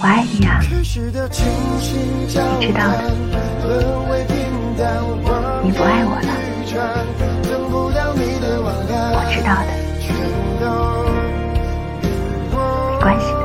我爱你呀，你知道的，你不爱我了，我知道的。没关系。